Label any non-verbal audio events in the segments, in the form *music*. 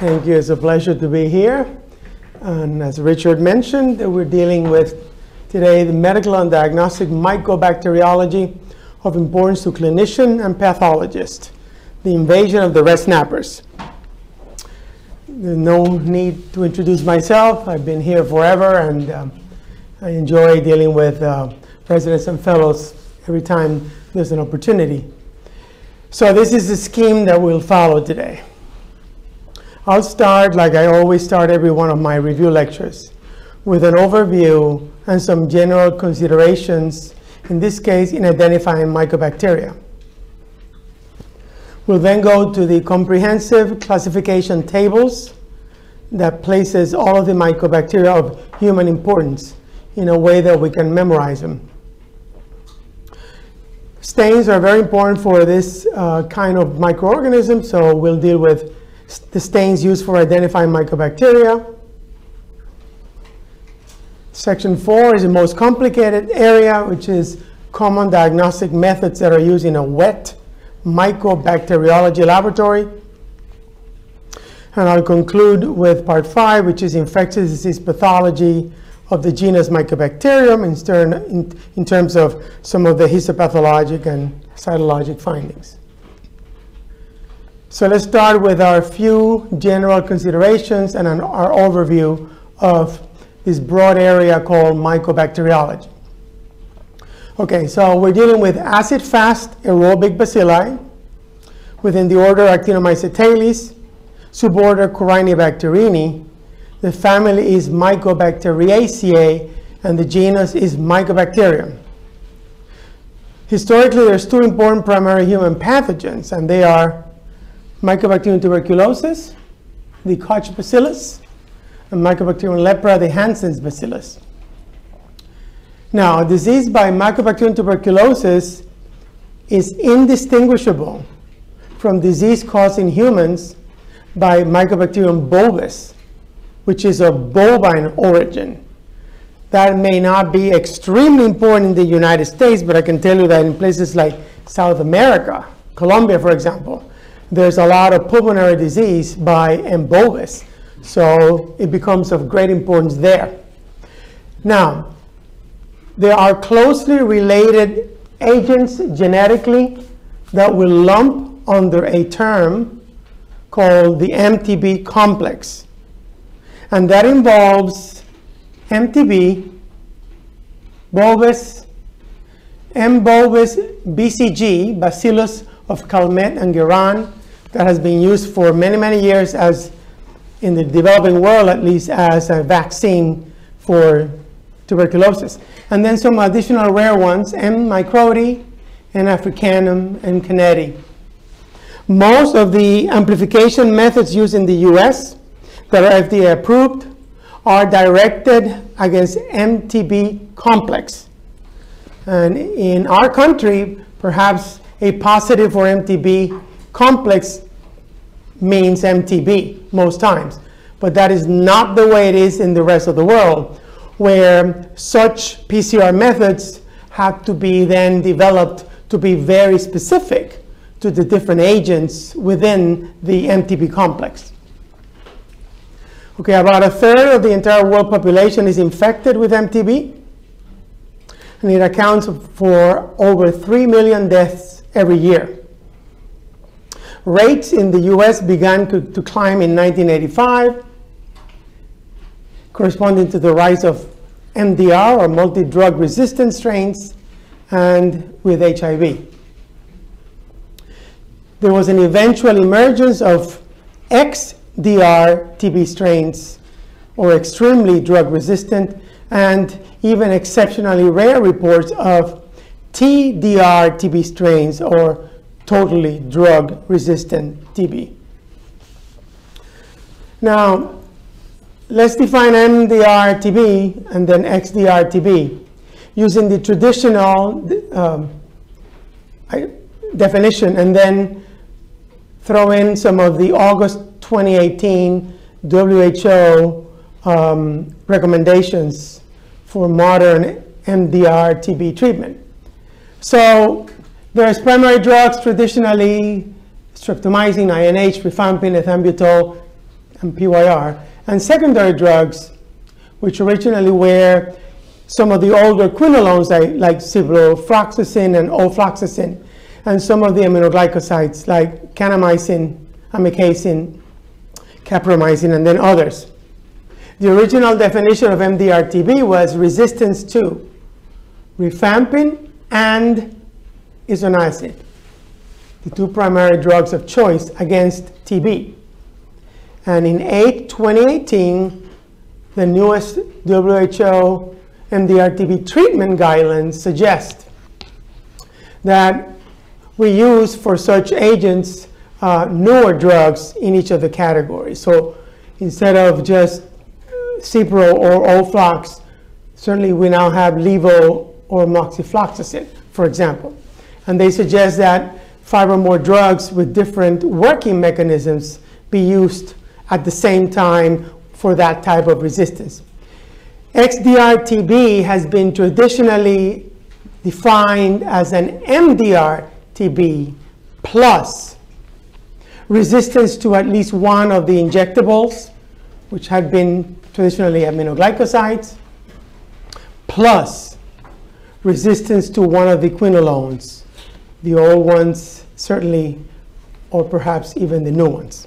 Thank you. It's a pleasure to be here. And as Richard mentioned, we're dealing with today the medical and diagnostic mycobacteriology of importance to clinician and pathologist, the invasion of the red snappers. No need to introduce myself. I've been here forever and um, I enjoy dealing with uh, presidents and fellows every time there's an opportunity. So this is the scheme that we'll follow today. I'll start, like I always start every one of my review lectures, with an overview and some general considerations, in this case, in identifying mycobacteria. We'll then go to the comprehensive classification tables that places all of the mycobacteria of human importance in a way that we can memorize them. Stains are very important for this uh, kind of microorganism, so we'll deal with the stains used for identifying mycobacteria. Section 4 is the most complicated area, which is common diagnostic methods that are used in a wet mycobacteriology laboratory. And I'll conclude with part 5, which is infectious disease pathology of the genus Mycobacterium in, in, in terms of some of the histopathologic and cytologic findings. So let's start with our few general considerations and an, our overview of this broad area called mycobacteriology. Okay, so we're dealing with acid-fast aerobic bacilli within the order Actinomycetales, suborder Corynebacterineae. The family is Mycobacteriaceae, and the genus is Mycobacterium. Historically, there's two important primary human pathogens, and they are Mycobacterium tuberculosis, the Koch bacillus, and Mycobacterium leprae, the Hansen's bacillus. Now, disease by Mycobacterium tuberculosis is indistinguishable from disease caused in humans by Mycobacterium bovis, which is of bovine origin. That may not be extremely important in the United States, but I can tell you that in places like South America, Colombia, for example, there's a lot of pulmonary disease by M. bovis. So it becomes of great importance there. Now, there are closely related agents genetically that will lump under a term called the MTB complex. And that involves MTB, bovis, M. bovis BCG, Bacillus of Calmette and Guerin, that has been used for many, many years as, in the developing world at least, as a vaccine for tuberculosis. And then some additional rare ones, M. microti, and africanum, and canettii. Most of the amplification methods used in the US that are FDA approved are directed against MTB complex. And in our country, perhaps a positive for MTB complex means MTB most times. But that is not the way it is in the rest of the world, where such PCR methods have to be then developed to be very specific to the different agents within the MTB complex. Okay, about a third of the entire world population is infected with MTB, and it accounts for over 3 million deaths every year. Rates in the US began to, to climb in 1985, corresponding to the rise of MDR or multi-drug resistant strains and with HIV. There was an eventual emergence of XDR TB strains or extremely drug resistant and even exceptionally rare reports of TDR TB strains or totally drug-resistant TB. Now, let's define MDR-TB and then XDR-TB using the traditional um, definition and then throw in some of the August 2018 WHO um, recommendations for modern MDR-TB treatment. So there's primary drugs, traditionally streptomycin, INH, rifampin, ethambutol, and PYR, and secondary drugs, which originally were some of the older quinolones like, ciprofloxacin and ofloxacin, and some of the aminoglycosides like kanamycin, amikacin, capreomycin, and then others. The original definition of MDR-TB was resistance to rifampin and isoniazid, the two primary drugs of choice against TB. And in 8, 2018, the newest WHO MDR-TB treatment guidelines suggest that we use for such agents uh, newer drugs in each of the categories. So instead of just Cipro or Oflox, certainly we now have Levo or moxifloxacin, for example. And they suggest that five or more drugs with different working mechanisms be used at the same time for that type of resistance. XDR-TB has been traditionally defined as an MDR-TB plus resistance to at least one of the injectables, which had been traditionally aminoglycosides, plus resistance to one of the quinolones, the old ones certainly, or perhaps even the new ones.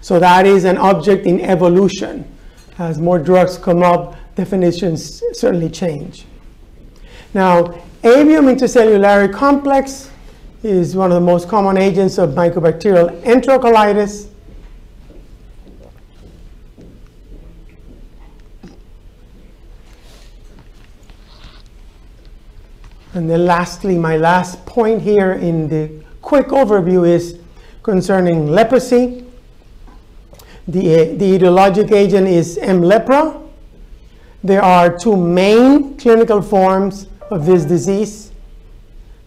So that is an object in evolution. As more drugs come up, definitions certainly change. Now, avium intracellulare complex is one of the most common agents of mycobacterial enterocolitis. And then lastly, my last point here in the quick overview is concerning leprosy. The, uh, the etiologic agent is M. leprae. There are two main clinical forms of this disease.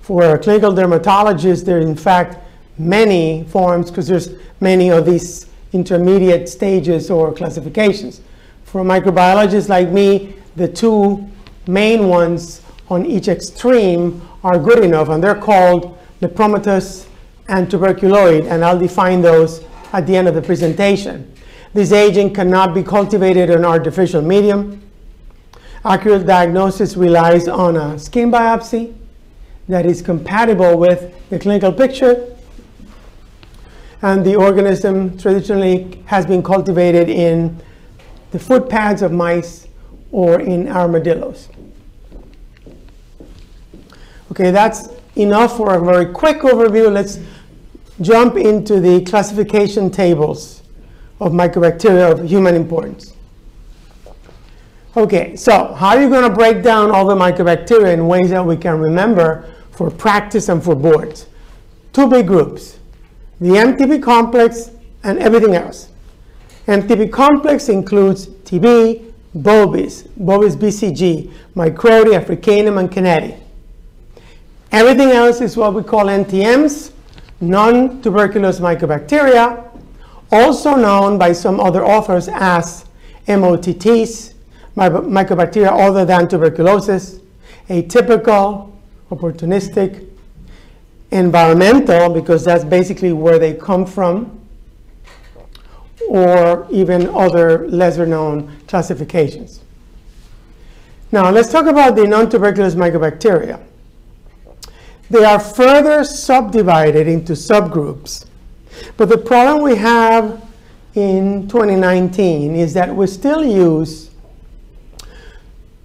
For a clinical dermatologist, there are in fact many forms because there's many of these intermediate stages or classifications. For a microbiologist like me, the two main ones on each extreme are good enough, and they're called lepromatous and tuberculoid, and I'll define those at the end of the presentation. This agent cannot be cultivated in artificial medium. Accurate diagnosis relies on a skin biopsy that is compatible with the clinical picture. And the organism traditionally has been cultivated in the foot pads of mice or in armadillos. Okay, that's enough for a very quick overview. Let's jump into the classification tables of mycobacteria of human importance. Okay, so how are you going to break down all the mycobacteria in ways that we can remember for practice and for boards? Two big groups, the MTB complex and everything else. MTB complex includes TB, Bovis, Bovis BCG, Microti, Africanum, and Candida. Everything else is what we call NTMs, non-tuberculous mycobacteria, also known by some other authors as MOTTs, mycobacteria other than tuberculosis, atypical, opportunistic, environmental, because that's basically where they come from, or even other lesser known classifications. Now let's talk about the non-tuberculous mycobacteria. They are further subdivided into subgroups. But the problem we have in 2019 is that we still use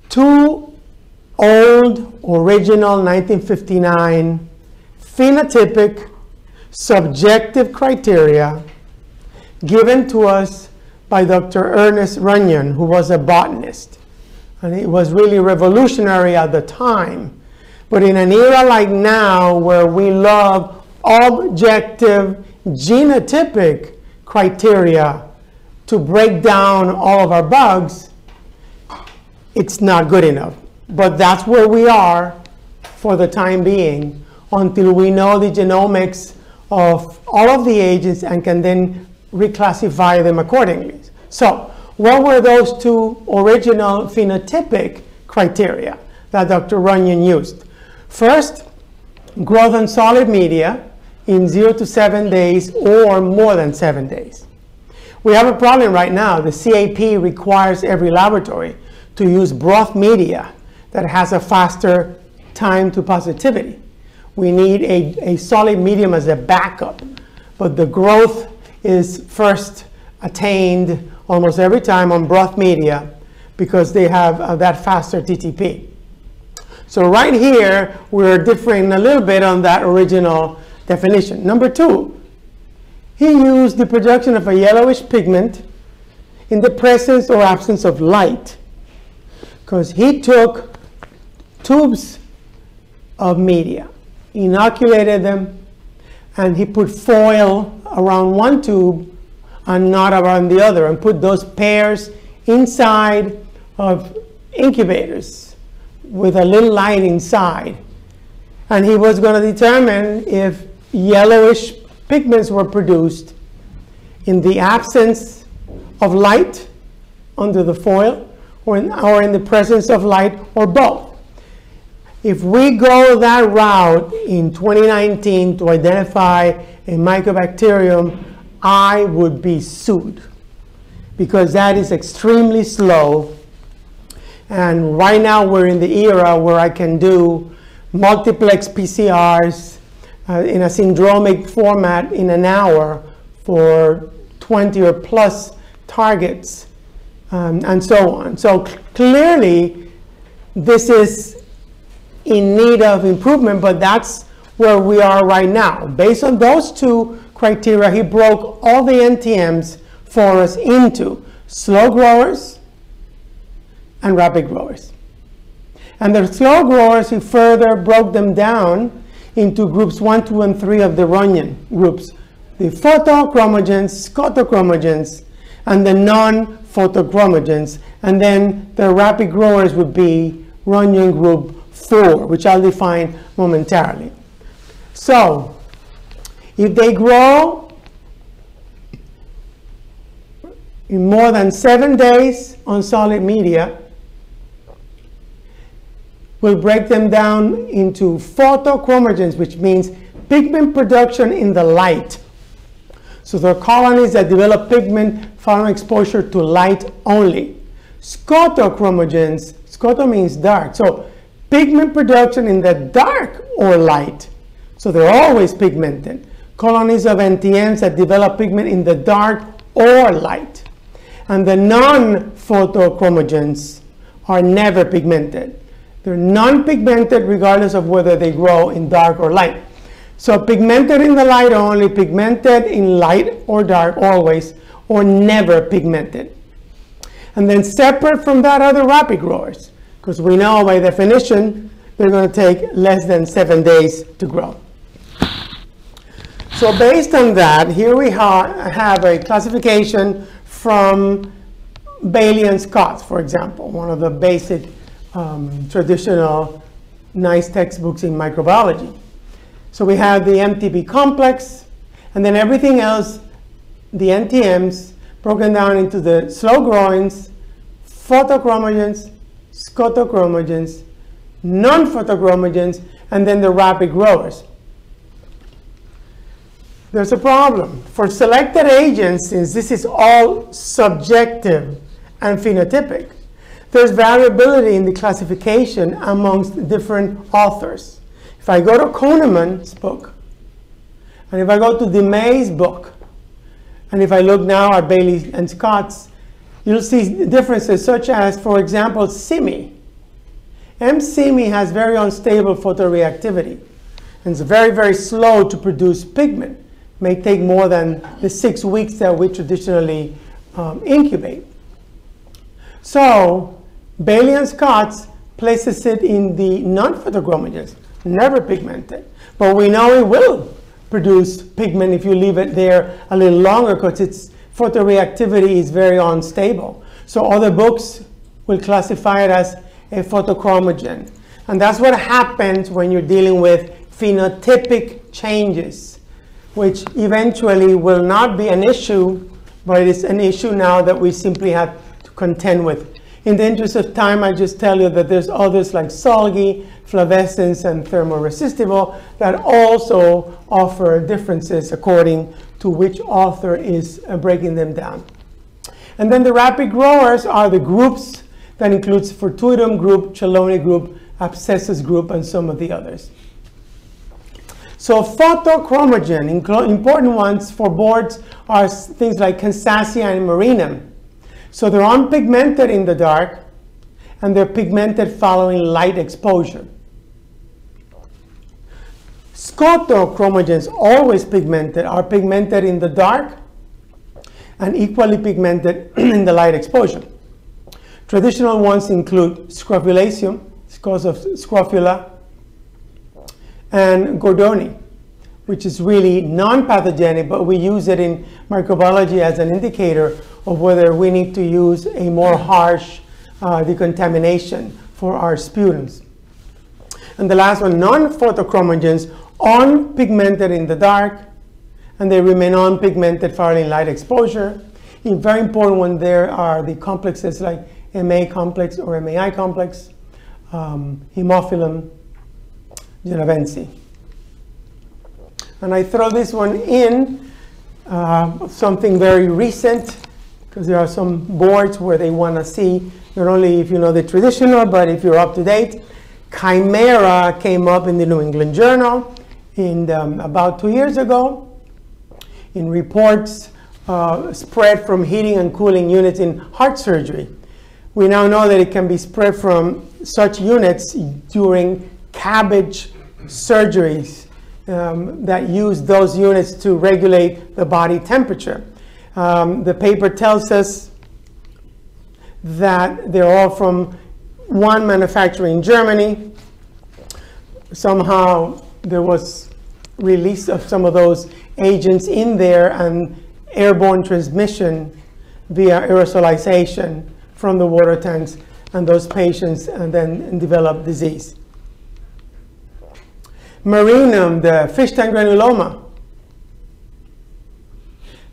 two old original 1959 phenotypic subjective criteria given to us by Dr. Ernest Runyon, who was a botanist. And it was really revolutionary at the time but in an era like now where we love objective genotypic criteria to break down all of our bugs, it's not good enough. But that's where we are for the time being until we know the genomics of all of the agents and can then reclassify them accordingly. So what were those two original phenotypic criteria that Dr. Runyon used? First, growth on solid media in zero to seven days or more than seven days. We have a problem right now. The CAP requires every laboratory to use broth media that has a faster time to positivity. We need a, a solid medium as a backup, but the growth is first attained almost every time on broth media because they have uh, that faster TTP. So right here, we're differing a little bit on that original definition. Number two, he used the production of a yellowish pigment in the presence or absence of light. Because he took tubes of media, inoculated them, and he put foil around one tube and not around the other, and put those pairs inside of incubators with a little light inside. And he was going to determine if yellowish pigments were produced in the absence of light under the foil or in, or in the presence of light or both. If we go that route in 2019 to identify a mycobacterium, I would be sued because that is extremely slow. And right now we're in the era where I can do multiplex PCRs uh, in a syndromic format in an hour for 20 or plus targets um, and so on. So clearly, this is in need of improvement, but that's where we are right now. Based on those two criteria, he broke all the NTMs for us into slow growers and rapid growers. And the slow growers, he further broke them down into groups 1, 2, and 3 of the Runyon groups. The photochromogens, scotochromogens, and the non-photochromogens. And then the rapid growers would be Runyon group 4, which I'll define momentarily. So, if they grow in more than seven days on solid media, We'll break them down into photochromogens, which means pigment production in the light. So there are colonies that develop pigment following exposure to light only. Scotochromogens, scoto means dark. So pigment production in the dark or light. So they're always pigmented. Colonies of NTMs that develop pigment in the dark or light. And the non-photochromogens are never pigmented. They're non-pigmented regardless of whether they grow in dark or light. So pigmented in the light only, pigmented in light or dark always, or never pigmented. And then separate from that the rapid growers, because we know by definition they're going to take less than seven days to grow. So based on that, here we ha have a classification from Bailey and Scott, for example, one of the basic um, traditional nice textbooks in microbiology. So we have the MTB complex, and then everything else, the NTMs, broken down into the slow growings, photochromogens, scotochromogens, non-photochromogens, and then the rapid growers. There's a problem. For selected agents, since this is all subjective and phenotypic, there's variability in the classification amongst different authors. If I go to Koneman's book, and if I go to DeMay's book, and if I look now at Bailey and Scott's, you'll see differences such as, for example, simiae. M-CIMI has very unstable photoreactivity and it's very, very slow to produce pigment. It may take more than the six weeks that we traditionally um, incubate. So Bailey and Scott's places it in the non-photochromogens, never pigmented. But we know it will produce pigment if you leave it there a little longer because its photoreactivity is very unstable. So other books will classify it as a photochromogen. And that's what happens when you're dealing with phenotypic changes, which eventually will not be an issue, but it is an issue now that we simply have to contend with in the interest of time, I just tell you that there's others like Szulgai, Flavescens, and Thermoresistibile that also offer differences according to which author is uh, breaking them down. And then the rapid growers are the groups that includes Fortuitum group, Chelonae group, Abscessus group, and some of the others. So photochromogen, important ones for boards are things like Kansasii and Marinum. So they're unpigmented in the dark, and they're pigmented following light exposure. Scotochromogens, always pigmented, are pigmented in the dark and equally pigmented *clears throat* in the light exposure. Traditional ones include scrofulaceum, because of scrofula, and Gordonae, which is really non-pathogenic, but we use it in microbiology as an indicator of whether we need to use a more harsh uh, decontamination for our sputums. And the last one, non-photochromogens, unpigmented in the dark, and they remain unpigmented following light exposure. A very important one there are the complexes like MA complex or MAI complex, um, Haemophilum genavense. And I throw this one in, uh, something very recent, because there are some boards where they want to see not only if you know the traditional, but if you're up to date. Chimaera came up in the New England Journal in um, about two years ago in reports uh, spread from heating and cooling units in heart surgery. We now know that it can be spread from such units during cabbage surgeries um, that use those units to regulate the body temperature. Um, the paper tells us that they're all from one manufacturer in Germany. Somehow there was release of some of those agents in there and airborne transmission via aerosolization from the water tanks and those patients and then develop disease. Marinum, the fish tank granuloma,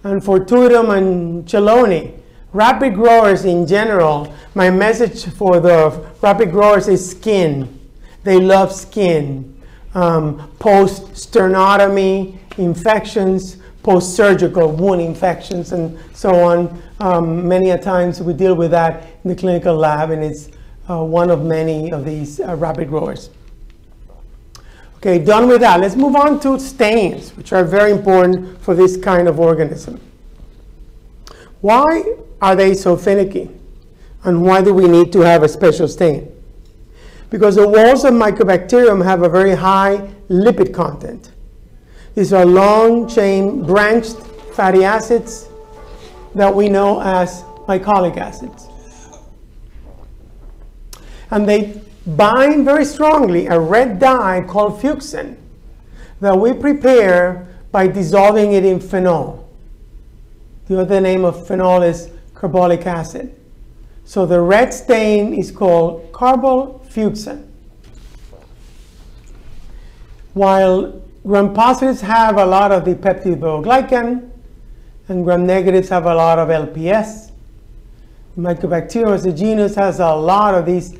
and Fortuitum and Chelonae, rapid growers in general, my message for the rapid growers is skin. They love skin. Um, post-sternotomy infections, post-surgical wound infections, and so on. Um, many a times we deal with that in the clinical lab, and it's uh, one of many of these uh, rapid growers. Okay, done with that. Let's move on to stains, which are very important for this kind of organism. Why are they so finicky? And why do we need to have a special stain? Because the walls of Mycobacterium have a very high lipid content. These are long chain branched fatty acids that we know as mycolic acids. And they bind very strongly a red dye called fuchsin that we prepare by dissolving it in phenol. The other name of phenol is carbolic acid. So the red stain is called carbol-fuchsin. While gram positives have a lot of the peptidoglycan and gram negatives have a lot of LPS, Mycobacterium as a genus has a lot of these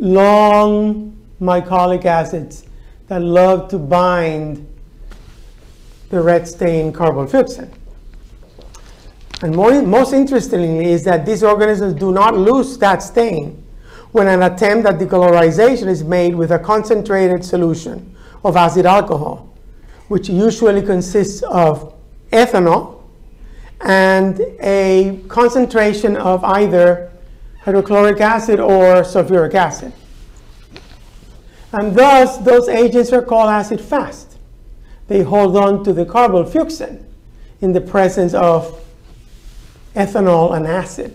long mycolic acids that love to bind the red stain carbol And more, most interestingly is that these organisms do not lose that stain when an attempt at decolorization is made with a concentrated solution of acid alcohol, which usually consists of ethanol and a concentration of either hydrochloric acid or sulfuric acid. And thus, those agents are called acid fast. They hold on to the carbol in the presence of ethanol and acid.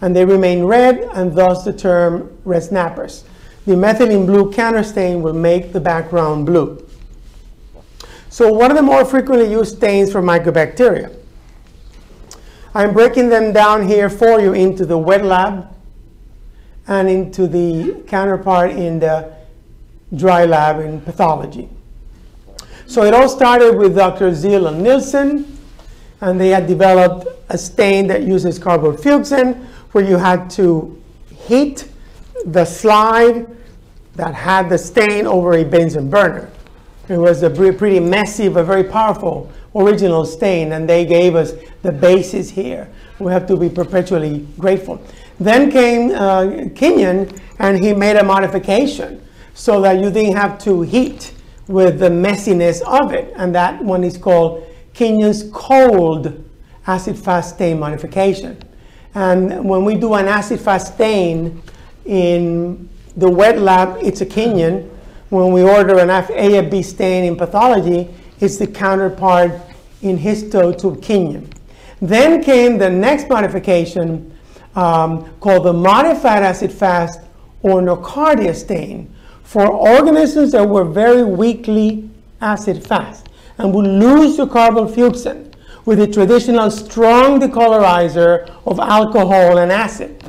And they remain red, and thus the term red snappers. The methylene blue counter stain will make the background blue. So what are the more frequently used stains for mycobacteria? I'm breaking them down here for you into the wet lab, and into the counterpart in the dry lab in pathology. So it all started with Dr. Ziehl and Neelsen, and they had developed a stain that uses carbol where you had to heat the slide that had the stain over a Bunsen burner. It was a pretty messy but very powerful original stain, and they gave us the basis here. We have to be perpetually grateful. Then came uh, Kinyoun, and he made a modification so that you didn't have to heat with the messiness of it, and that one is called Kinyoun's cold acid-fast stain modification. And when we do an acid-fast stain in the wet lab, it's a Kinyoun. When we order an AFB stain in pathology, it's the counterpart in histo to Kinyoun. Then came the next modification um, called the modified acid-fast or nocardia stain for organisms that were very weakly acid-fast and would lose the carbolfuchsin with the traditional strong decolorizer of alcohol and acid.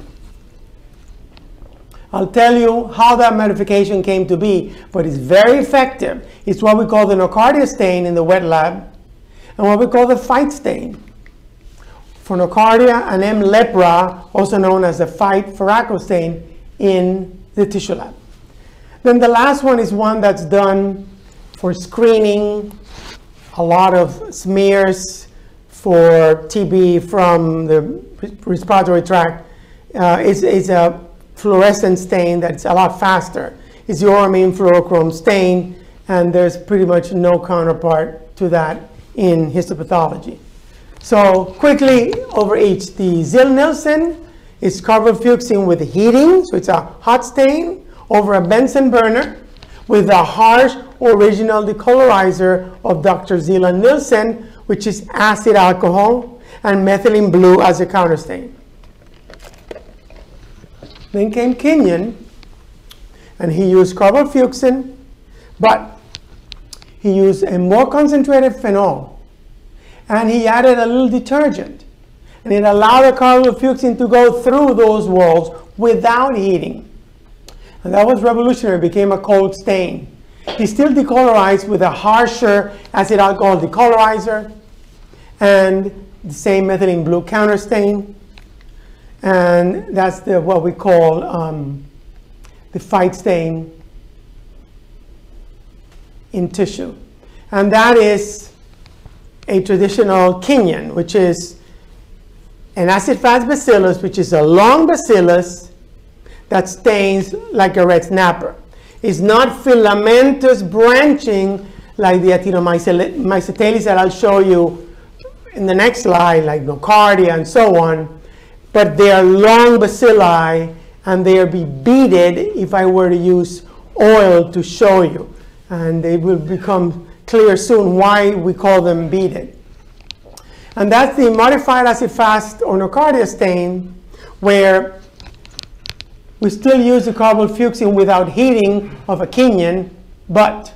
I'll tell you how that modification came to be, but it's very effective. It's what we call the nocardia stain in the wet lab and what we call the Fite stain. For nocardia and M. leprae, also known as the Fite-Faraco stain in the tissue lab. Then the last one is one that's done for screening, a lot of smears for TB from the respiratory tract. Uh, it's, it's a fluorescent stain that's a lot faster. It's the Auramine fluorochrome stain, and there's pretty much no counterpart to that in histopathology. So quickly over each, the Ziehl-Neelsen is carbolfuchsin with heating, so it's a hot stain over a Bunsen burner with the harsh original decolorizer of Dr. Ziehl-Neelsen, which is acid alcohol, and methylene blue as a counterstain. Then came Kinyoun, and he used carbolfuchsin, but he used a more concentrated phenol, and he added a little detergent, and it allowed the carbolfuchsin to go through those walls without heating. And that was revolutionary, it became a cold stain. He still decolorized with a harsher acid alcohol decolorizer, and the same methylene blue counter stain. And that's the, what we call um, the Fite stain in tissue. And that is a traditional Kinyoun, which is an acid-fast bacillus, which is a long bacillus that stains like a red snapper. It's not filamentous branching like the actinomycetales that I'll show you in the next slide, like nocardia and so on, but they are long bacilli and they are be beaded if I were to use oil to show you. And they will become clear soon why we call them beaded. And that's the modified acid-fast ornocardia stain where we still use the carbolfuchsin without heating of a Kinyoun, but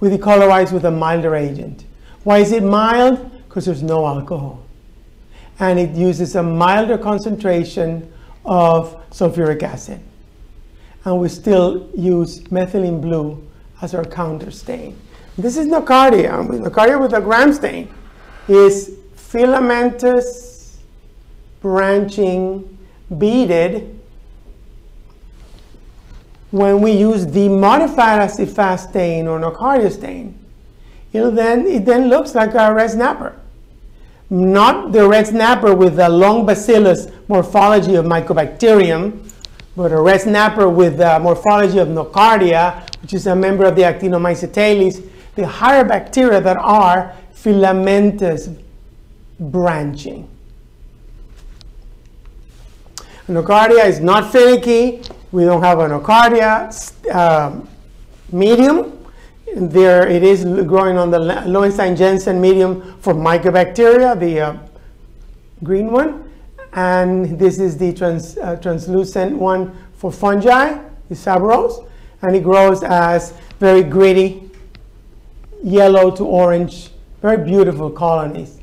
we decolorize with a milder agent. Why is it mild? because there's no alcohol. And it uses a milder concentration of sulfuric acid. And we still use methylene blue as our counter stain. This is nocardia. Nocardia with a gram stain is filamentous, branching, beaded. When we use the modified acid fast stain or nocardia stain, it'll then, it then looks like a red snapper. Not the red snapper with the long bacillus morphology of Mycobacterium, but a red snapper with the morphology of Nocardia, which is a member of the Actinomycetales, the higher bacteria that are filamentous branching. Nocardia is not finicky. We don't have a Nocardia um, medium. There it is growing on the Lowenstein-Jensen medium for mycobacteria, the uh, green one. And this is the trans, uh, translucent one for fungi, the Sabros. And it grows as very gritty, yellow to orange, very beautiful colonies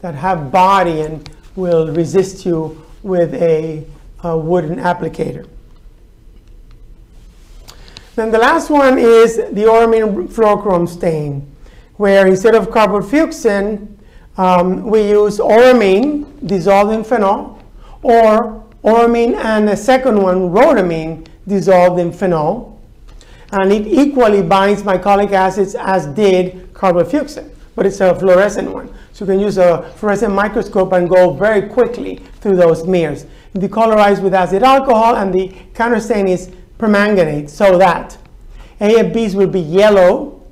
that have body and will resist you with a, a wooden applicator. Then the last one is the Auramine fluorochrome stain, where instead of carbolfuchsin, um, we use auramine dissolved in phenol, or auramine and a second one, rhodamine, dissolved in phenol. And it equally binds mycolic acids as did carbolfuchsin. but it's a fluorescent one. So you can use a fluorescent microscope and go very quickly through those smears. Decolorize with acid alcohol, and the counterstain is permanganate, so that AFBs will be yellow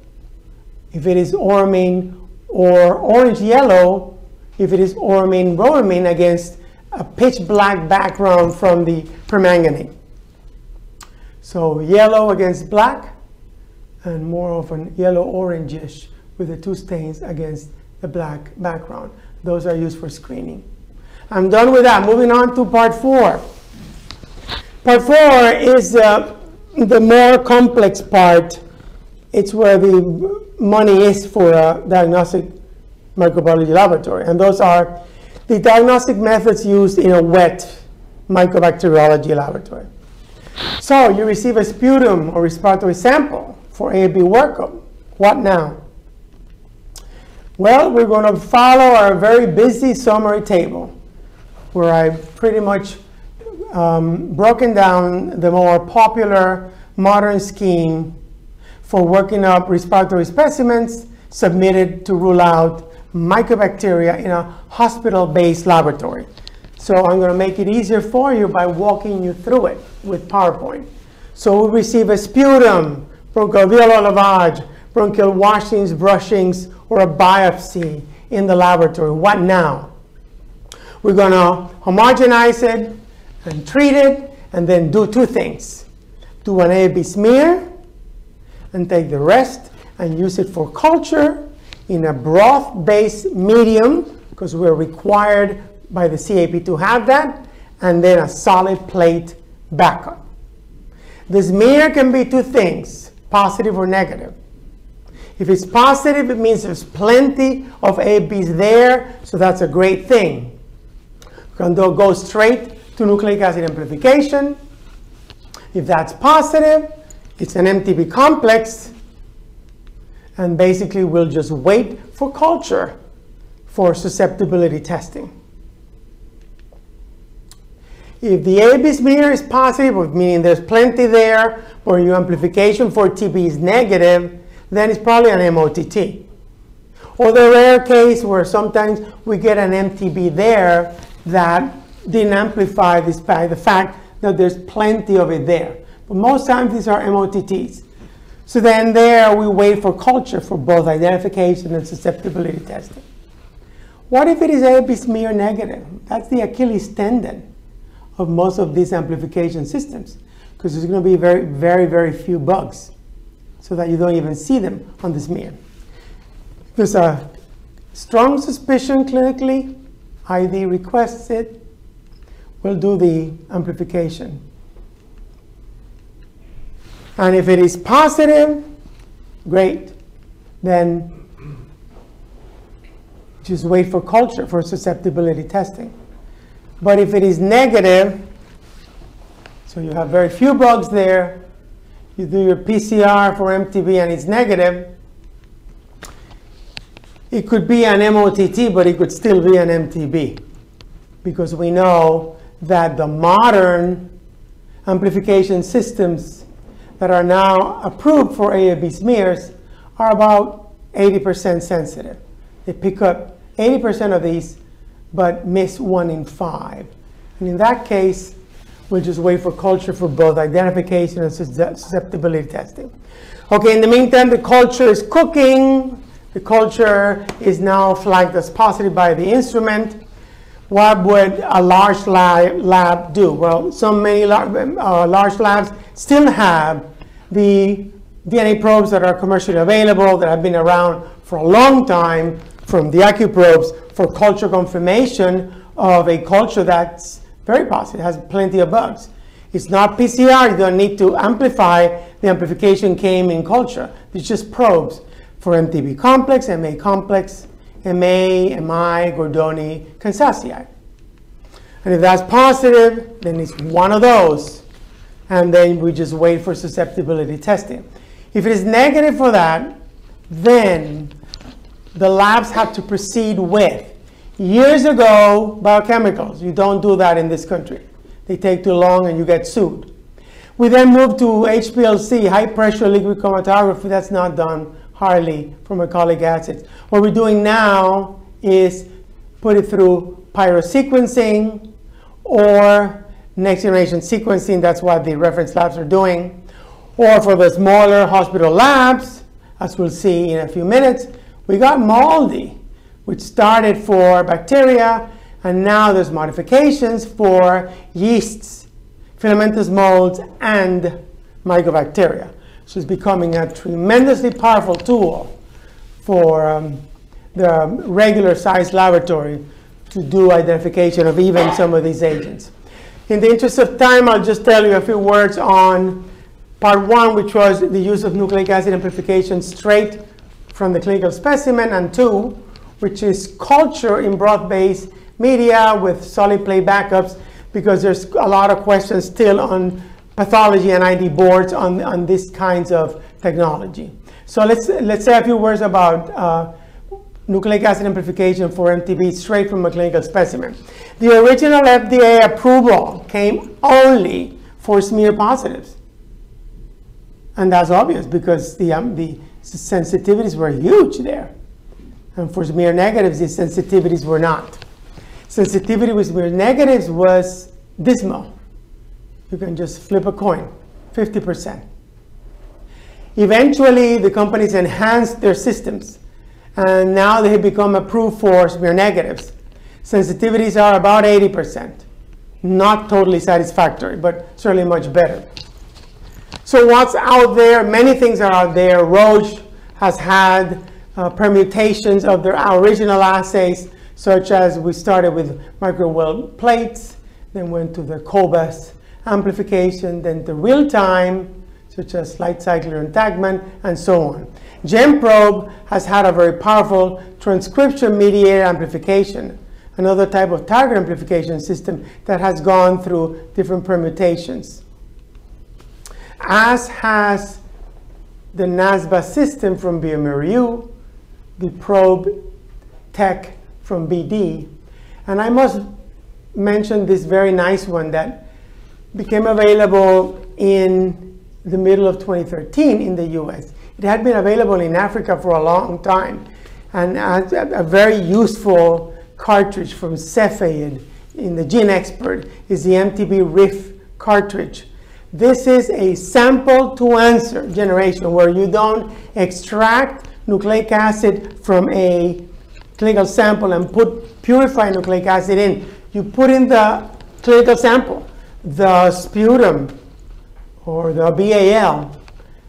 if it is auramine, or orange yellow if it is auramine rhodamine against a pitch black background from the permanganate. So yellow against black, and more of often yellow orangish with the two stains against the black background. Those are used for screening. I'm done with that. Moving on to part four. Part four is uh, the more complex part. It's where the money is for a diagnostic microbiology laboratory. And those are the diagnostic methods used in a wet mycobacteriology laboratory. So you receive a sputum or respiratory sample for AFB workup. What now? Well, we're going to follow our very busy summary table where I've pretty much um, broken down the more popular modern scheme for working up respiratory specimens submitted to rule out mycobacteria in a hospital-based laboratory. So I'm going to make it easier for you by walking you through it with PowerPoint. So we receive a sputum, bronchoalveolar lavage, bronchial washings, brushings, or a biopsy in the laboratory. What now? We're going to homogenize it and treat it and then do two things. Do an A-B smear and take the rest and use it for culture in a broth-based medium because we're required by the CAP to have that, and then a solid plate backup. This mirror can be two things, positive or negative. If it's positive, it means there's plenty of AFBs there, so that's a great thing. We can go straight to nucleic acid amplification. If that's positive, it's an MTB complex, and basically we'll just wait for culture for susceptibility testing. If the AFB smear is positive, meaning there's plenty there, or your amplification for TB is negative, then it's probably an MOTT. Or the rare case where sometimes we get an MTB there that didn't amplify despite the fact that there's plenty of it there. But most times these are MOTTs. So then there we wait for culture for both identification and susceptibility testing. What if it is AFB smear negative? That's the Achilles tendon of most of these amplification systems because there's going to be very, very, very few bugs so that you don't even see them on the smear. There's a strong suspicion clinically, ID requests it, we'll do the amplification. And if it is positive, great. Then just wait for culture for susceptibility testing. But if it is negative, so you have very few bugs there, you do your PCR for MTB and it's negative, it could be an MOTT, but it could still be an MTB because we know that the modern amplification systems that are now approved for AFB smears are about 80% sensitive. They pick up 80% of these, but miss one in five. And in that case, we'll just wait for culture for both identification and susceptibility testing. Okay, in the meantime, the culture is cooking. The culture is now flagged as positive by the instrument. What would a large lab, do? Well, so many uh, large labs still have the DNA probes that are commercially available, that have been around for a long time, from the AccuProbes for culture confirmation of a culture that's very positive, has plenty of bugs. It's not PCR, you don't need to amplify. The amplification came in culture. It's just probes for MTB complex, MA complex, MA, MI, Gordonae, Kansasii. And if that's positive, then it's one of those. And then we just wait for susceptibility testing. If it is negative for that, then the labs have to proceed with. Years ago, biochemicals. You don't do that in this country. They take too long and you get sued. We then moved to HPLC, high pressure liquid chromatography. That's not done hardly for mycolic acids. What we're doing now is put it through pyrosequencing or next generation sequencing. That's what the reference labs are doing. Or for the smaller hospital labs, as we'll see in a few minutes, we got MALDI, which started for bacteria, and now there's modifications for yeasts, filamentous molds, and mycobacteria. So it's becoming a tremendously powerful tool for um, the regular sized laboratory to do identification of even some of these agents. In the interest of time, I'll just tell you a few words on part one, which was the use of nucleic acid amplification straight from the clinical specimen, and two, which is culture in broth-based media with solid plate backups, because there's a lot of questions still on pathology and ID boards on, on these kinds of technology. So let's, let's say a few words about uh, nucleic acid amplification for MTB straight from a clinical specimen. The original FDA approval came only for smear positives. And that's obvious because the, um, the sensitivities were huge there. And for smear negatives, the sensitivities were not. Sensitivity with smear negatives was dismal. You can just flip a coin, 50%. Eventually, the companies enhanced their systems, and now they have become approved for smear negatives. Sensitivities are about 80%. Not totally satisfactory, but certainly much better. So what's out there? Many things are out there. Roche has had uh, permutations of their original assays, such as we started with microwell plates, then went to the cobas amplification, then the real time, such as light cycler entanglement, and so on. GenProbe has had a very powerful transcription mediated amplification, another type of target amplification system that has gone through different permutations. As has the NASBA system from bioMérieux, the probe tech from BD, and I must mention this very nice one that became available in the middle of 2013 in the US. It had been available in Africa for a long time and a, a very useful cartridge from Cepheid in the GeneXpert is the MTB RIF cartridge. This is a sample to answer generation where you don't extract nucleic acid from a clinical sample and put purified nucleic acid in. You put in the clinical sample the sputum or the BAL.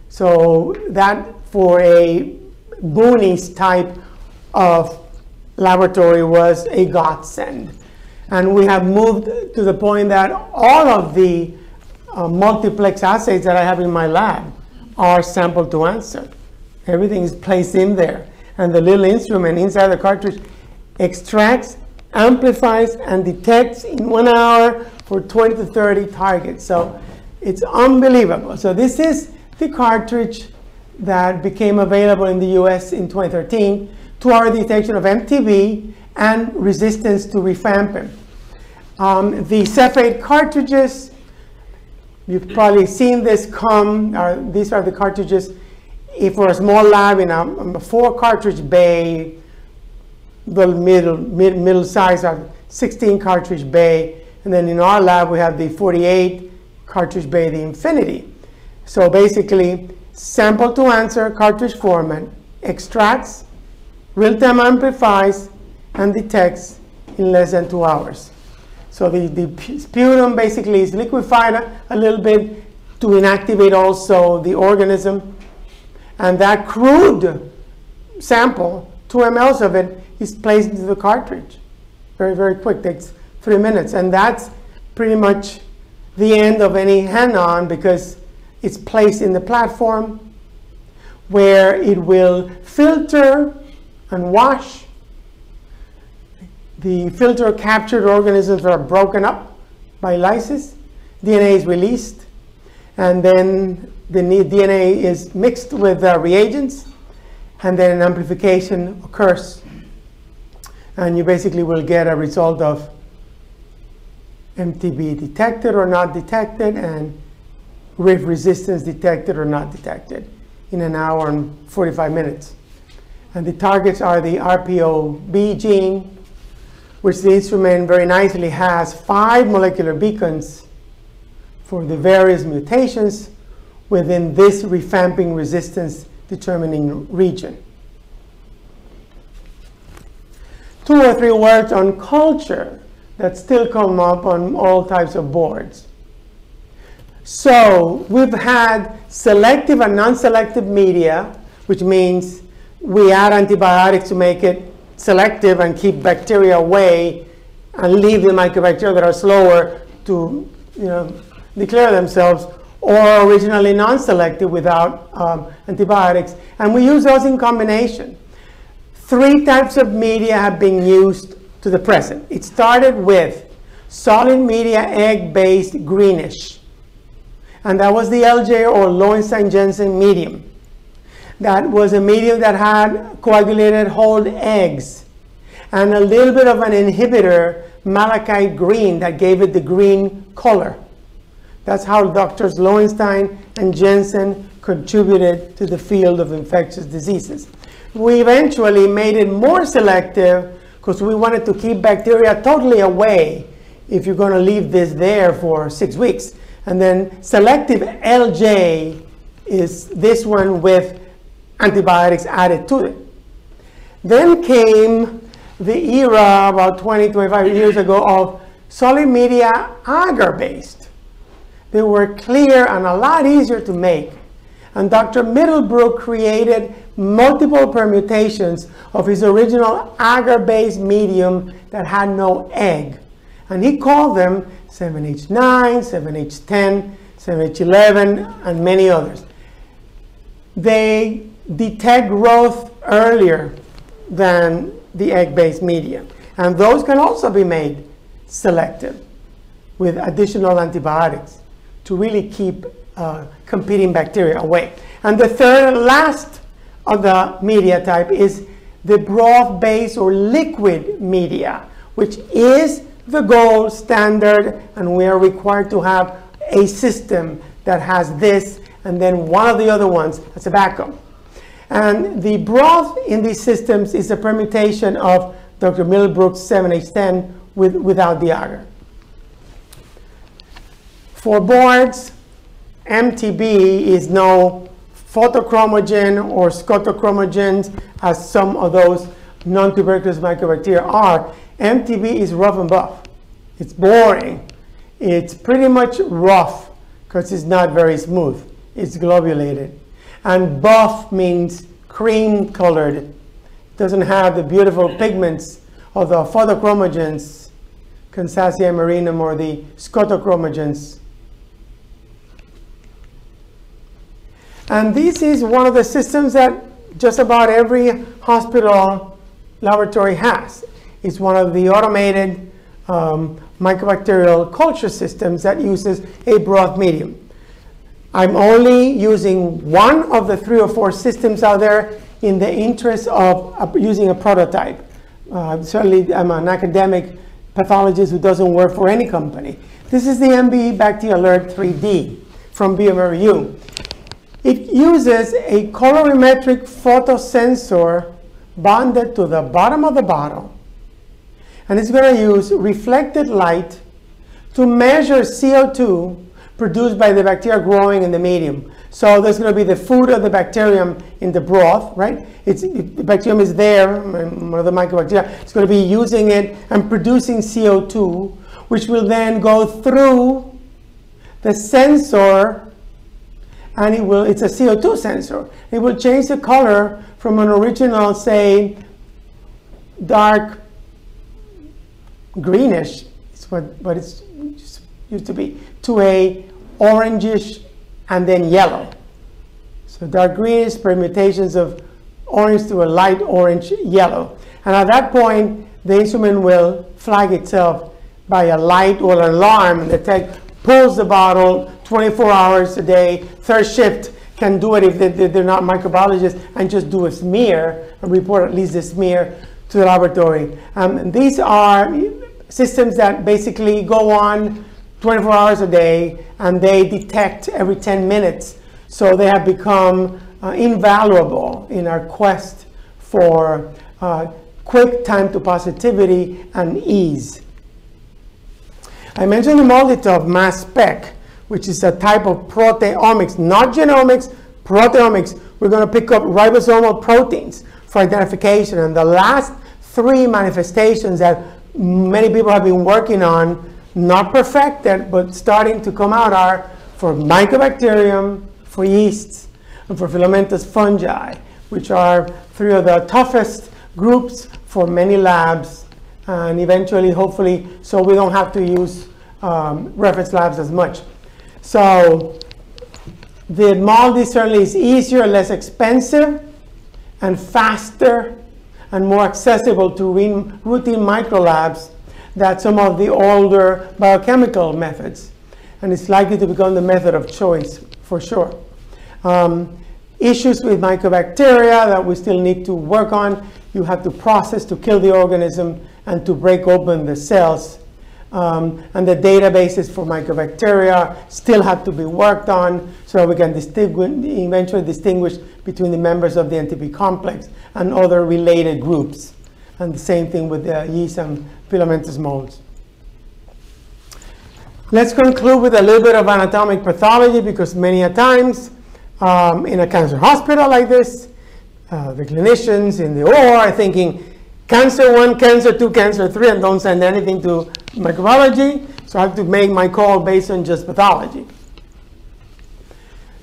So that for a Boonies type of laboratory was a godsend. And we have moved to the point that all of the uh, multiplex assays that I have in my lab are sample to answer. Everything is placed in there. And the little instrument inside the cartridge extracts, amplifies, and detects in one hour for 20 to 30 targets. So it's unbelievable. So this is the cartridge that became available in the US in 2013 to our detection of MTB and resistance to rifampin. Um, the Cepheid cartridges, you've probably seen this come, these are the cartridges if for a small lab in a, a four cartridge bay, the middle, mid, middle size of 16 cartridge bay, and then in our lab, we have the 48 cartridge bay, the Infinity. So basically, sample to answer cartridge format, extracts, real-time amplifies, and detects in less than two hours. So the, the sputum basically is liquefied a, a little bit to inactivate also the organism. And that crude sample, two mLs of it, is placed into the cartridge. Very, very quick, takes three minutes. And that's pretty much the end of any hand-on because it's placed in the platform where it will filter and wash. The filter captured organisms are broken up by lysis. DNA is released. And then the DNA is mixed with uh, reagents. And then an amplification occurs. And you basically will get a result of MTB detected or not detected, and RIF resistance detected or not detected in an hour and 45 minutes. And the targets are the RPOB gene, which the instrument very nicely has five molecular beacons for the various mutations within this rifampin resistance determining region. Two or three words on culture that still come up on all types of boards. So we've had selective and non-selective media, which means we add antibiotics to make it selective and keep bacteria away and leave the mycobacteria that are slower to you know, declare themselves, or originally non-selective without um, antibiotics. And we use those in combination. Three types of media have been used to the present. It started with solid media egg-based greenish. And that was the LJ or Lowenstein-Jensen medium. That was a medium that had coagulated whole eggs and a little bit of an inhibitor, malachite green, that gave it the green color. That's how doctors Lowenstein and Jensen contributed to the field of infectious diseases. We eventually made it more selective because we wanted to keep bacteria totally away if you're going to leave this there for six weeks. And then selective LJ is this one with antibiotics added to it. Then came the era about 20, 25 years ago of solid media agar-based. They were clear and a lot easier to make. And Dr. Middlebrook created multiple permutations of his original agar-based medium that had no egg. And he called them 7H9, 7H10, 7H11, and many others. They detect growth earlier than the egg-based media. And those can also be made selective with additional antibiotics to really keep uh, competing bacteria away. And the third and last of the media type is the broth-based or liquid media, which is the gold standard, and we are required to have a system that has this and then one of the other ones as a backup. And the broth in these systems is a permutation of Dr. Middlebrook's 7H10 with, without the agar. For boards, MTB is no photochromogen or scotochromogens as some of those non-tuberculous mycobacteria are. MTB is rough and buff. It's boring. It's pretty much rough because it's not very smooth. It's globulated. And buff means cream colored. It doesn't have the beautiful pigments of the photochromogens, Kansasii marinum or the scotochromogens. And this is one of the systems that just about every hospital laboratory has. It's one of the automated um, mycobacterial culture systems that uses a broth medium. I'm only using one of the three or four systems out there in the interest of uh, using a prototype. Uh, certainly, I'm an academic pathologist who doesn't work for any company. This is the MBE BacT-Alert 3D from bioMérieux. It uses a colorimetric photosensor bonded to the bottom of the bottle. And it's going to use reflected light to measure CO2 produced by the bacteria growing in the medium. So there's going to be the food of the bacterium in the broth, right? It's, the bacterium is there, one of the mycobacteria. It's going to be using it and producing CO2, which will then go through the sensor and it will, it's a CO2 sensor. It will change the color from an original, say, dark greenish, it's what, what it's used to be, to a orangish and then yellow. So dark greenish permutations of orange to a light orange yellow. And at that point, the instrument will flag itself by a light or alarm. And the tech pulls the bottle 24 hours a day, third shift can do it if they're not microbiologists and just do a smear and report at least a smear to the laboratory. Um, these are systems that basically go on 24 hours a day and they detect every 10 minutes. So they have become uh, invaluable in our quest for uh, quick time to positivity and ease. I mentioned the multitude of mass spec, which is a type of proteomics, not genomics, proteomics. We're going to pick up ribosomal proteins for identification. And the last three manifestations that many people have been working on, not perfected, but starting to come out are for mycobacterium, for yeasts, and for filamentous fungi, which are three of the toughest groups for many labs, and eventually, hopefully, so we don't have to use um, reference labs as much. So the MALDI certainly is easier, less expensive, and faster and more accessible to routine microlabs than some of the older biochemical methods. And it's likely to become the method of choice for sure. Um, issues with mycobacteria that we still need to work on. You have to process to kill the organism and to break open the cells. Um, and the databases for mycobacteria still have to be worked on so we can distinguish, eventually distinguish between the members of the MTB complex and other related groups. And the same thing with the yeast and filamentous molds. Let's conclude with a little bit of anatomic pathology because many a times um, in a cancer hospital like this, uh, the clinicians in the OR are thinking cancer one, cancer two, cancer three, and don't send anything to microbiology. So I have to make my call based on just pathology.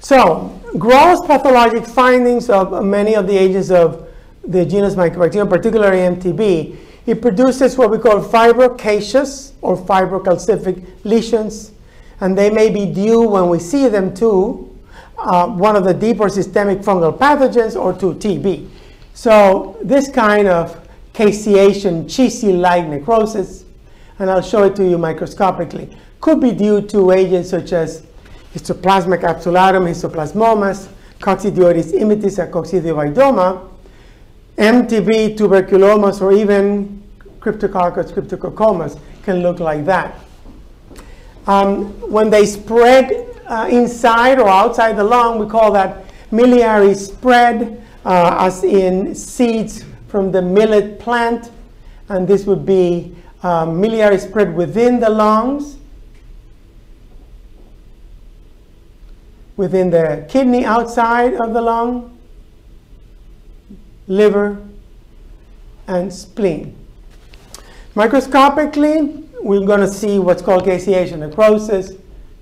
So gross pathologic findings of many of the agents of the genus Mycobacterium, particularly MTB, it produces what we call fibrocaseous or fibrocalcific lesions, and they may be due when we see them to uh, one of the deeper systemic fungal pathogens or to TB. So this kind of caseation, cheesy-like necrosis, and I'll show it to you microscopically, could be due to agents such as Histoplasma capsulatum, Histoplasmomas, Coccidioides immitis, and Coccidioidoma, MTB, tuberculomas, or even Cryptococcus cryptococcus can look like that. Um, when they spread uh, inside or outside the lung, we call that miliary spread, uh, as in seeds from the millet plant. And this would be um, miliary spread within the lungs, within the kidney outside of the lung, liver, and spleen. Microscopically, we're going to see what's called caseation necrosis,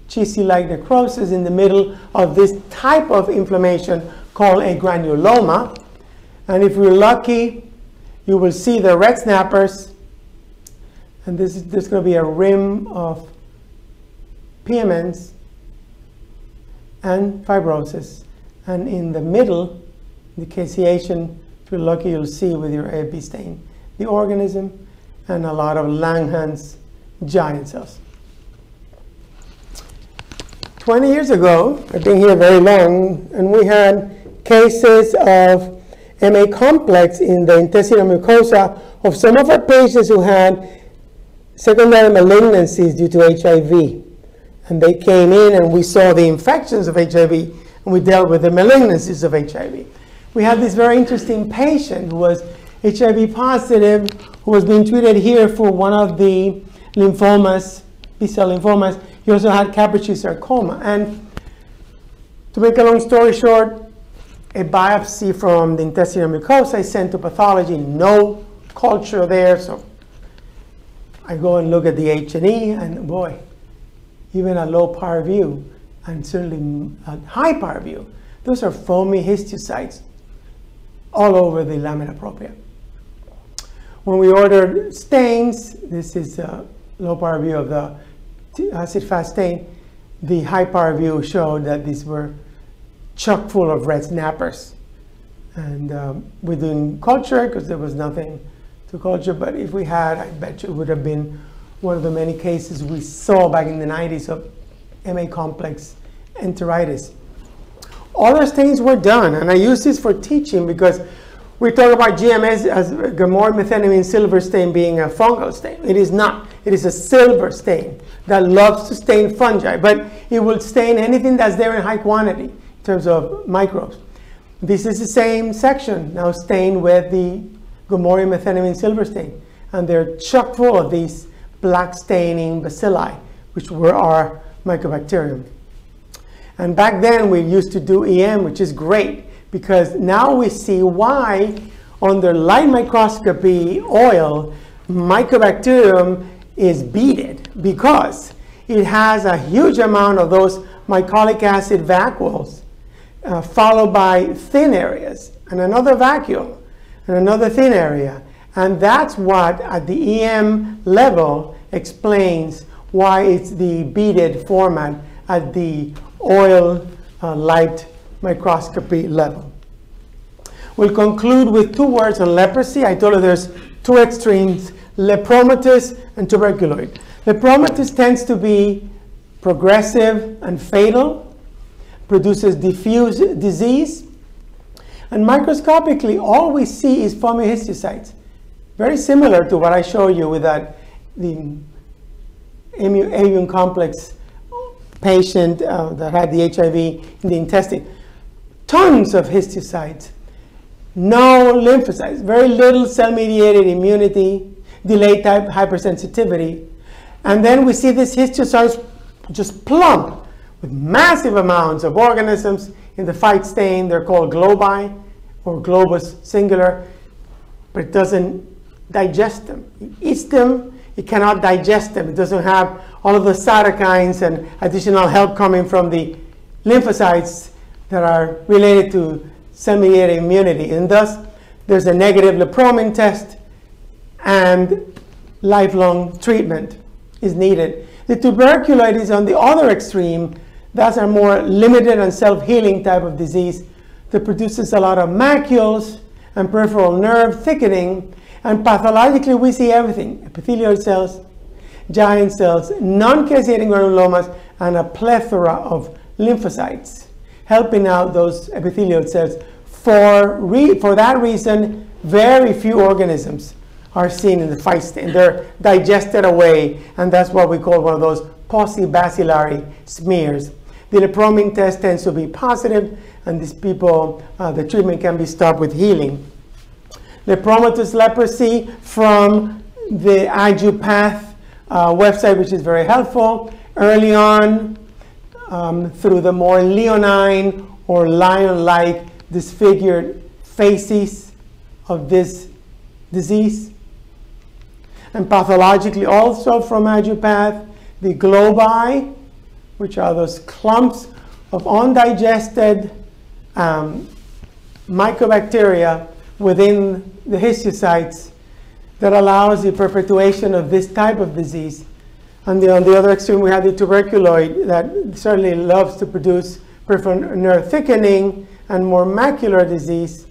cheesy-like necrosis in the middle of this type of inflammation called a granuloma. And if we're lucky, you will see the red snappers. And this is there's going to be a rim of PMNs and fibrosis. And in the middle, the caseation, you're lucky, you'll see with your AFB stain the organism and a lot of Langhans giant cells. 20 years ago, I've been here very long, and we had cases of MA complex in the intestinal mucosa of some of our patients who had secondary malignancies due to HIV. And they came in and we saw the infections of HIV and we dealt with the malignancies of HIV. We had this very interesting patient who was HIV positive who was being treated here for one of the lymphomas, B-cell lymphomas. He also had Kaposi sarcoma. And to make a long story short, a biopsy from the intestinal mucosa is sent to pathology, no culture there, so I go and look at the H&E, and boy, even a low power view, and certainly a high power view, those are foamy histiocytes all over the lamina propria. When we ordered stains, this is a low power view of the acid fast stain. The high power view showed that these were chock full of red snappers. And um, we didn't culture because there was nothing to culture, but if we had, I bet you it would have been one of the many cases we saw back in the 90s of MA complex enteritis. Other stains were done, and I use this for teaching because we talk about GMS as Gomori methenamine silver stain being a fungal stain. It is not. It is a silver stain that loves to stain fungi, but it will stain anything that's there in high quantity in terms of microbes. This is the same section now stained with the Gomori methenamine silver stain. And they're chock full of these black staining bacilli, which were our mycobacterium. And back then we used to do EM, which is great because now we see why under light microscopy oil, mycobacterium is beaded because it has a huge amount of those mycolic acid vacuoles uh, followed by thin areas and another vacuole and another thin area. And that's what at the EM level explains why it's the beaded format at the oil uh, light microscopy level. We'll conclude with two words on leprosy. I told you there's two extremes, lepromatous and tuberculoid. Lepromatous tends to be progressive and fatal, produces diffuse disease, and microscopically, all we see is histiocytes. Very similar to what I showed you with that the avian complex patient uh, that had the HIV in the intestine. Tons of histiocytes, no lymphocytes, very little cell-mediated immunity, delayed type hypersensitivity. And then we see this histiocytes just plump with massive amounts of organisms in the Fite stain. They're called globi or globus singular, but it doesn't digest them. It eats them, it cannot digest them. It doesn't have all of the cytokines and additional help coming from the lymphocytes that are related to cell-mediated immunity. And thus, there's a negative lepromin test and lifelong treatment is needed. The tuberculoid is on the other extreme. That's a more limited and self-healing type of disease that produces a lot of macules and peripheral nerve thickening. And pathologically, we see everything epithelial cells, giant cells, non-caseating granulomas, and a plethora of lymphocytes, helping out those epithelial cells. For, for that reason, very few organisms are seen in the Fite stain. They're digested away, and that's what we call one of those paucibacillary smears. The lepromin test tends to be positive, and these people, uh, the treatment can be stopped with healing. Lepromatous leprosy from the IGUPath uh, website, which is very helpful. Early on, um, through the more leonine or lion-like disfigured faces of this disease. And pathologically also from IGUPath, the globi, which are those clumps of undigested um, mycobacteria within the histiocytes that allows the perpetuation of this type of disease. And the, on the other extreme, we have the tuberculoid that certainly loves to produce peripheral nerve thickening and more macular disease.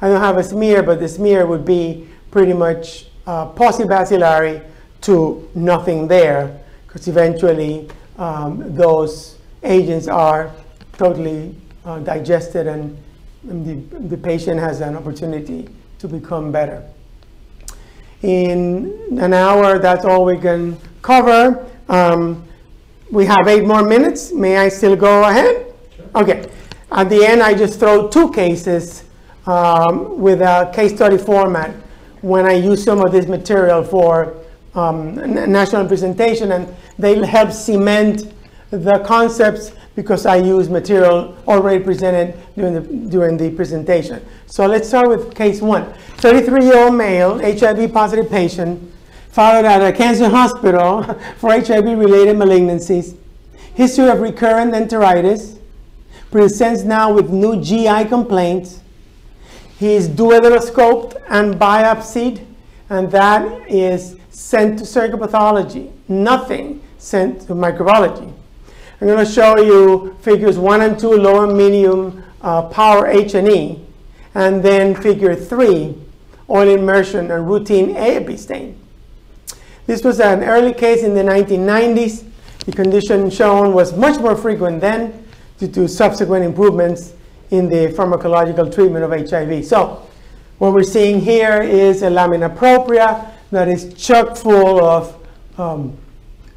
I don't have a smear, but the smear would be pretty much uh, paucibacillary to nothing there, because eventually um, those agents are totally uh, digested and, and the, the patient has an opportunity to become better. In an hour, that's all we can cover. Um, we have eight more minutes. May I still go ahead? Sure. Okay. At the end, I just throw two cases um, with a case study format when I use some of this material for um, national presentation, and they help cement the concepts because I use material already presented during the, during the presentation. So let's start with case one. 33-year-old male, HIV positive patient, followed at a cancer hospital *laughs* for HIV-related malignancies. History of recurrent enteritis. Presents now with new GI complaints. He is duodenoscoped and biopsied, and that is sent to surgical pathology. Nothing sent to microbiology. I'm going to show you figures one and two, low and medium uh, power H&E, and then figure three, oil immersion and routine AAP stain. This was an early case in the 1990s. The condition shown was much more frequent then due to subsequent improvements in the pharmacological treatment of HIV. So what we're seeing here is a lamina propria that is chock full of um,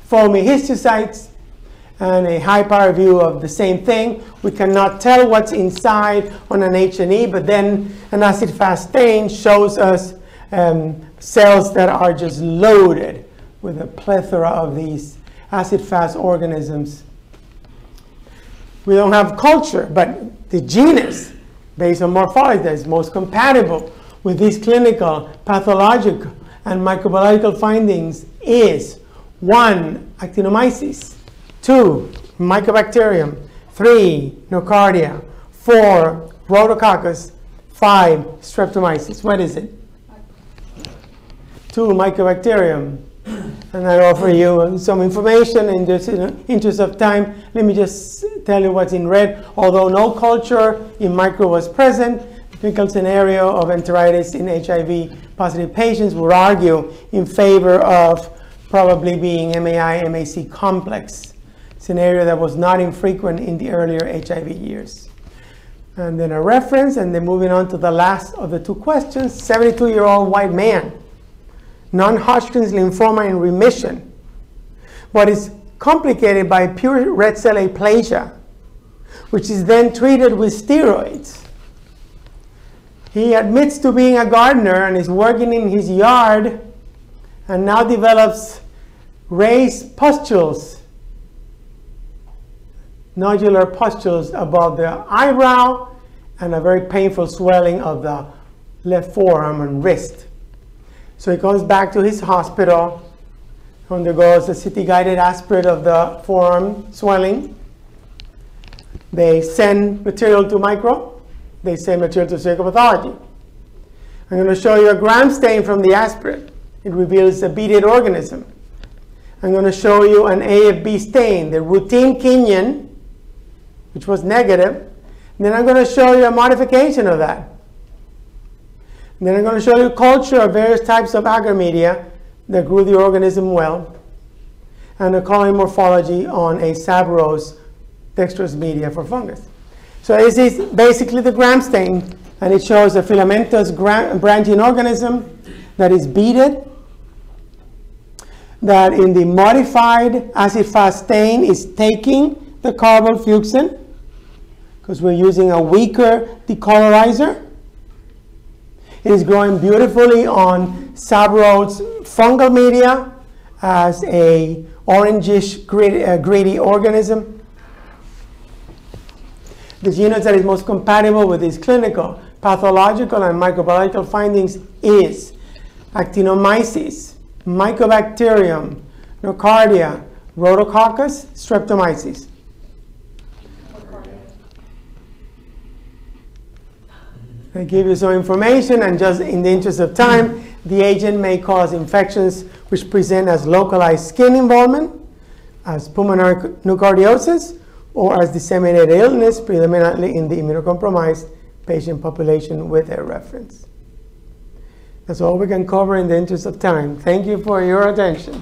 foamy histiocytes and a high power view of the same thing. We cannot tell what's inside on an H&E, but then an acid-fast stain shows us um, cells that are just loaded with a plethora of these acid-fast organisms. We don't have culture, but the genus, based on morphology, that is most compatible with these clinical, pathological, and microbiological findings is one, actinomyces, two, mycobacterium, three, nocardia, four, rhodococcus, five, streptomyces. What is it? Two, mycobacterium. And I offer you some information in the interest of time. Let me just tell you what's in red. Although no culture in micro was present, the clinical scenario of enteritis in HIV positive patients would argue in favor of probably being MAI MAC complex scenario that was not infrequent in the earlier HIV years. And then a reference, and then moving on to the last of the two questions 72 year old white man non-Hodgkin's lymphoma in remission, what is complicated by pure red cell aplasia, which is then treated with steroids. He admits to being a gardener and is working in his yard and now develops raised pustules, nodular pustules above the eyebrow and a very painful swelling of the left forearm and wrist. So he comes back to his hospital, undergoes a CT-guided aspirate of the forearm swelling. They send material to micro. They send material to surgical pathology. I'm going to show you a gram stain from the aspirate. It reveals a beaded organism. I'm going to show you an AFB stain, the routine Kinyoun, which was negative. And then I'm going to show you a modification of that. And then I'm going to show you culture of various types of agar media that grew the organism well, and a colony morphology on a Sabouraud dextrose media for fungus. So this is basically the gram stain, and it shows a filamentous branching organism that is beaded, that in the modified acid-fast stain is taking the carbolfuchsin, because we're using a weaker decolorizer, it is growing beautifully on Sabouraud fungal media as a orangish gritty, uh, organism. The genus that is most compatible with these clinical, pathological, and microbiological findings is Actinomyces, Mycobacterium, Nocardia, Rhodococcus, Streptomyces. I give you some information, and just in the interest of time, the agent may cause infections which present as localized skin involvement, as pulmonary nocardiosis, or as disseminated illness, predominantly in the immunocompromised patient population with a reference. That's all we can cover in the interest of time. Thank you for your attention.